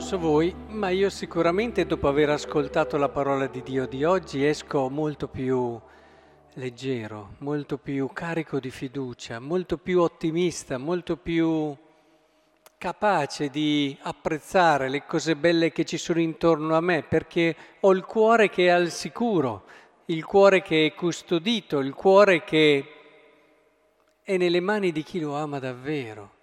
Non so voi, ma io sicuramente dopo aver ascoltato la parola di Dio di oggi esco molto più leggero, molto più carico di fiducia, molto più ottimista, molto più capace di apprezzare le cose belle che ci sono intorno a me, perché ho il cuore che è al sicuro, il cuore che è custodito, il cuore che è nelle mani di chi lo ama davvero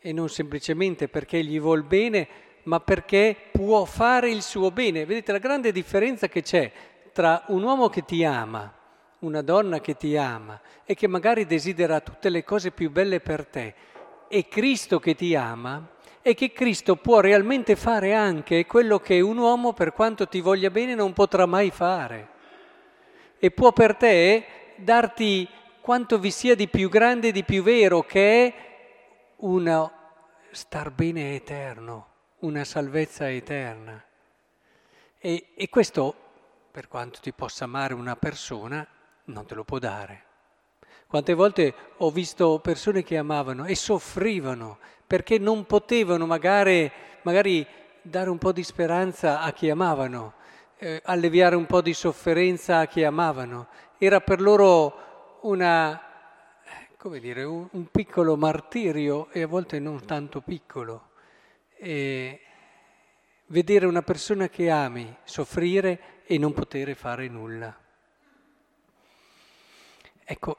e non semplicemente perché gli vuol bene, ma perché può fare il suo bene. Vedete la grande differenza che c'è tra un uomo che ti ama, una donna che ti ama e che magari desidera tutte le cose più belle per te, e Cristo che ti ama, e che Cristo può realmente fare anche quello che un uomo, per quanto ti voglia bene, non potrà mai fare. E può per te darti quanto vi sia di più grande e di più vero, che è uno star bene eterno, una salvezza eterna. E, e questo, per quanto ti possa amare una persona, non te lo può dare. Quante volte ho visto persone che amavano e soffrivano perché non potevano magari, magari dare un po' di speranza a chi amavano, eh, alleviare un po' di sofferenza a chi amavano. Era per loro una come dire, un, un piccolo martirio e a volte non tanto piccolo. E vedere una persona che ami soffrire e non poter fare nulla. Ecco,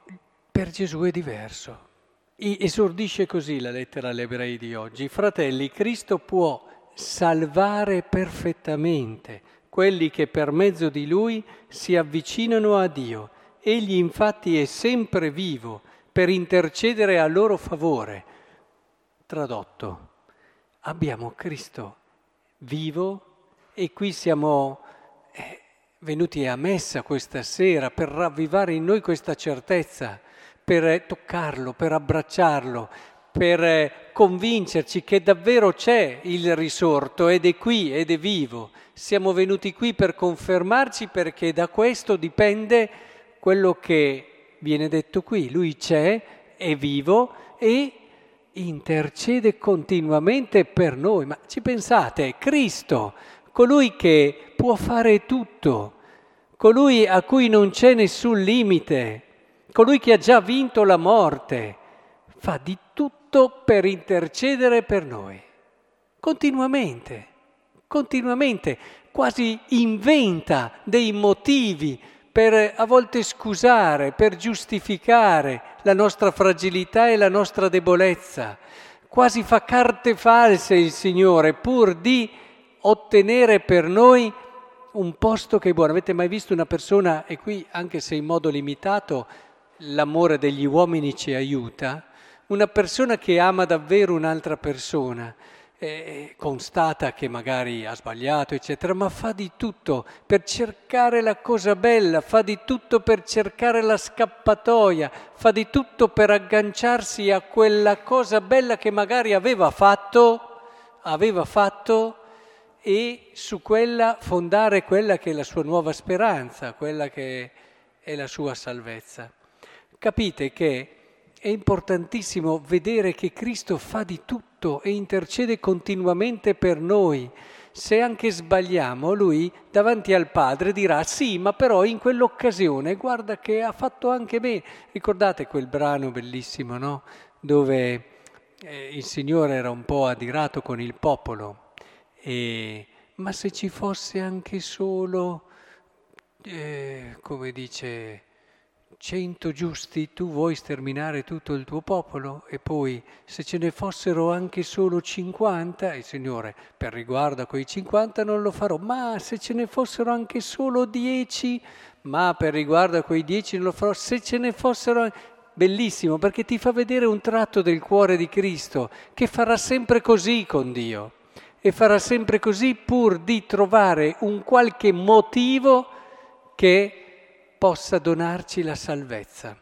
per Gesù è diverso. Esordisce così la lettera agli ebrei di oggi. Fratelli, Cristo può salvare perfettamente quelli che per mezzo di Lui si avvicinano a Dio. Egli infatti è sempre vivo per intercedere a loro favore. Tradotto, abbiamo Cristo vivo e qui siamo eh, venuti a messa questa sera per ravvivare in noi questa certezza, per toccarlo, per abbracciarlo, per eh, convincerci che davvero c'è il risorto ed è qui ed è vivo. Siamo venuti qui per confermarci perché da questo dipende quello che viene detto qui, lui c'è, è vivo e intercede continuamente per noi. Ma ci pensate, Cristo, colui che può fare tutto, colui a cui non c'è nessun limite, colui che ha già vinto la morte, fa di tutto per intercedere per noi, continuamente, continuamente, quasi inventa dei motivi per a volte scusare, per giustificare la nostra fragilità e la nostra debolezza. Quasi fa carte false il Signore pur di ottenere per noi un posto che è buono. Avete mai visto una persona, e qui anche se in modo limitato l'amore degli uomini ci aiuta, una persona che ama davvero un'altra persona, eh, constata che magari ha sbagliato, eccetera, ma fa di tutto per cercare la cosa bella, fa di tutto per cercare la scappatoia, fa di tutto per agganciarsi a quella cosa bella che magari aveva fatto, aveva fatto e su quella fondare quella che è la sua nuova speranza, quella che è la sua salvezza. Capite che è importantissimo vedere che Cristo fa di tutto e intercede continuamente per noi. Se anche sbagliamo, lui davanti al Padre dirà sì, ma però in quell'occasione guarda che ha fatto anche me. Ricordate quel brano bellissimo, no? Dove eh, il Signore era un po' adirato con il popolo. E, ma se ci fosse anche solo, eh, come dice cento giusti, tu vuoi sterminare tutto il tuo popolo? E poi, se ce ne fossero anche solo cinquanta, il Signore, per riguardo a quei cinquanta non lo farò, ma se ce ne fossero anche solo dieci, ma per riguardo a quei dieci non lo farò, se ce ne fossero... Bellissimo, perché ti fa vedere un tratto del cuore di Cristo, che farà sempre così con Dio e farà sempre così pur di trovare un qualche motivo che possa donarci la salvezza.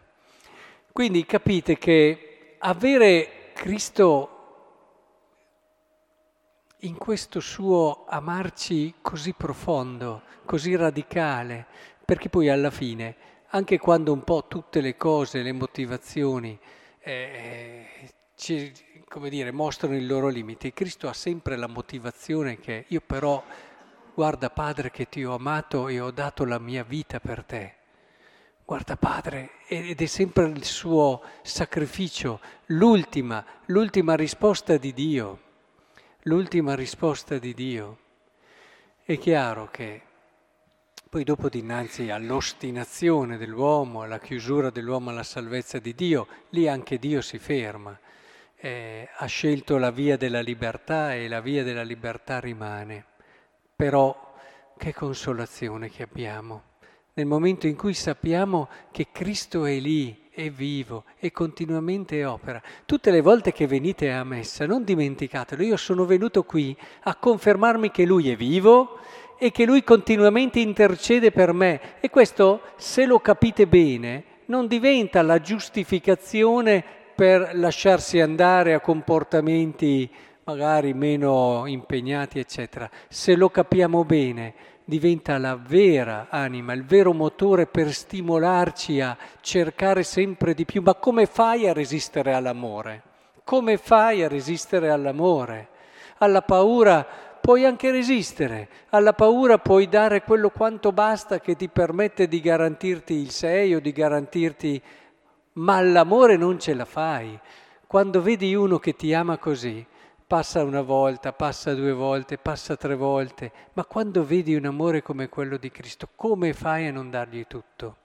Quindi capite che avere Cristo in questo suo amarci così profondo, così radicale, perché poi alla fine, anche quando un po' tutte le cose, le motivazioni eh, ci, dire, mostrano i loro limiti. Cristo ha sempre la motivazione che io però, guarda Padre che ti ho amato e ho dato la mia vita per te. Guarda Padre, ed è sempre il suo sacrificio, l'ultima, l'ultima risposta di Dio, l'ultima risposta di Dio. È chiaro che poi dopo dinanzi all'ostinazione dell'uomo, alla chiusura dell'uomo alla salvezza di Dio, lì anche Dio si ferma. Eh, ha scelto la via della libertà e la via della libertà rimane. Però che consolazione che abbiamo nel momento in cui sappiamo che Cristo è lì, è vivo e continuamente opera. Tutte le volte che venite a messa, non dimenticatelo, io sono venuto qui a confermarmi che Lui è vivo e che Lui continuamente intercede per me. E questo, se lo capite bene, non diventa la giustificazione per lasciarsi andare a comportamenti magari meno impegnati, eccetera. Se lo capiamo bene, diventa la vera anima, il vero motore per stimolarci a cercare sempre di più. Ma come fai a resistere all'amore? Come fai a resistere all'amore? Alla paura puoi anche resistere, alla paura puoi dare quello quanto basta che ti permette di garantirti il sei o di garantirti, ma all'amore non ce la fai. Quando vedi uno che ti ama così, passa una volta, passa due volte, passa tre volte, ma quando vedi un amore come quello di Cristo, come fai a non dargli tutto?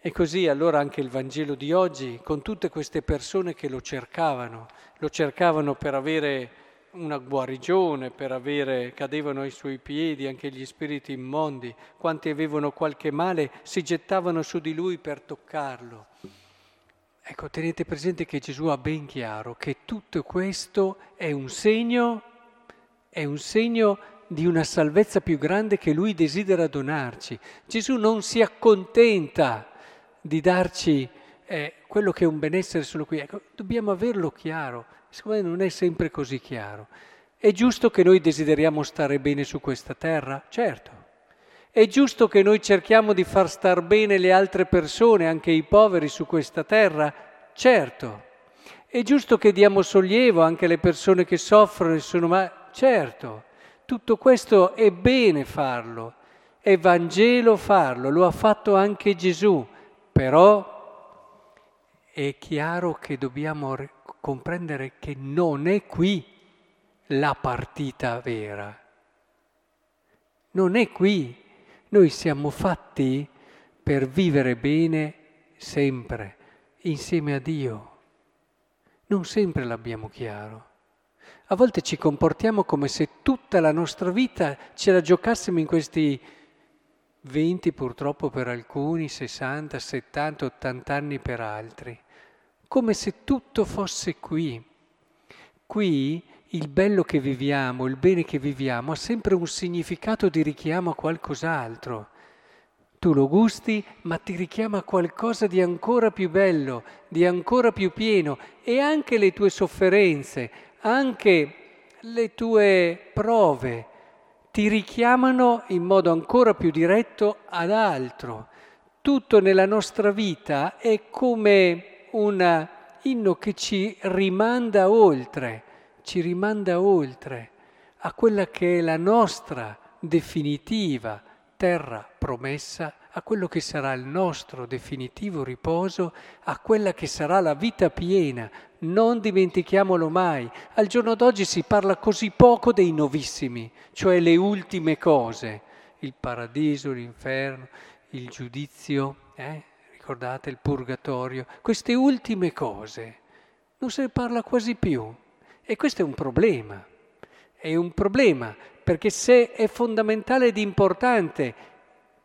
E così allora anche il Vangelo di oggi, con tutte queste persone che lo cercavano, lo cercavano per avere una guarigione, per avere, cadevano ai suoi piedi anche gli spiriti immondi, quanti avevano qualche male si gettavano su di lui per toccarlo. Ecco, tenete presente che Gesù ha ben chiaro che tutto questo è un segno, è un segno di una salvezza più grande che Lui desidera donarci. Gesù non si accontenta di darci eh, quello che è un benessere solo qui. Ecco, dobbiamo averlo chiaro, secondo me non è sempre così chiaro. È giusto che noi desideriamo stare bene su questa terra? Certo. È giusto che noi cerchiamo di far star bene le altre persone, anche i poveri su questa terra? Certo. È giusto che diamo sollievo anche alle persone che soffrono e sono ma certo. Tutto questo è bene farlo, è Vangelo farlo, lo ha fatto anche Gesù, però è chiaro che dobbiamo comprendere che non è qui la partita vera. Non è qui noi siamo fatti per vivere bene sempre, insieme a Dio. Non sempre l'abbiamo chiaro. A volte ci comportiamo come se tutta la nostra vita ce la giocassimo in questi 20 purtroppo per alcuni, 60, 70, 80 anni per altri, come se tutto fosse qui. Qui il bello che viviamo, il bene che viviamo ha sempre un significato di richiamo a qualcos'altro. Tu lo gusti, ma ti richiama a qualcosa di ancora più bello, di ancora più pieno e anche le tue sofferenze, anche le tue prove ti richiamano in modo ancora più diretto ad altro. Tutto nella nostra vita è come un inno che ci rimanda oltre ci rimanda oltre a quella che è la nostra definitiva terra promessa, a quello che sarà il nostro definitivo riposo, a quella che sarà la vita piena. Non dimentichiamolo mai. Al giorno d'oggi si parla così poco dei novissimi, cioè le ultime cose, il paradiso, l'inferno, il giudizio, eh? ricordate il purgatorio, queste ultime cose. Non se ne parla quasi più. E questo è un problema, è un problema, perché se è fondamentale ed importante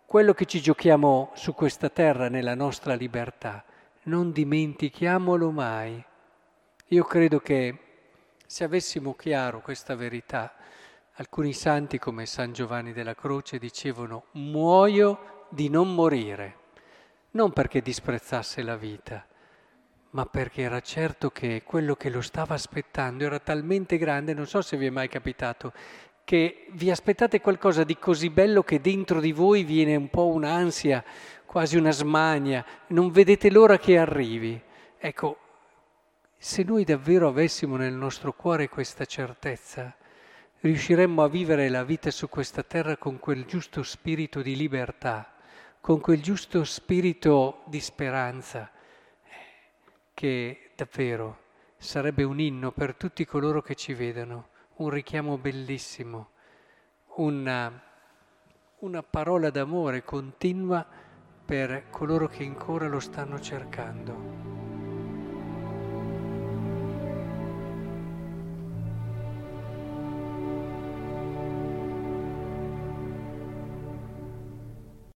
quello che ci giochiamo su questa terra nella nostra libertà, non dimentichiamolo mai. Io credo che se avessimo chiaro questa verità, alcuni santi come San Giovanni della Croce dicevano muoio di non morire, non perché disprezzasse la vita, ma perché era certo che quello che lo stava aspettando era talmente grande, non so se vi è mai capitato, che vi aspettate qualcosa di così bello che dentro di voi viene un po' un'ansia, quasi una smania, non vedete l'ora che arrivi. Ecco, Se noi davvero avessimo nel nostro cuore questa certezza, riusciremmo a vivere la vita su questa terra con quel giusto spirito di libertà, con quel giusto spirito di speranza, che davvero sarebbe un inno per tutti coloro che ci vedono, un richiamo bellissimo, una, una parola d'amore continua per coloro che ancora lo stanno cercando.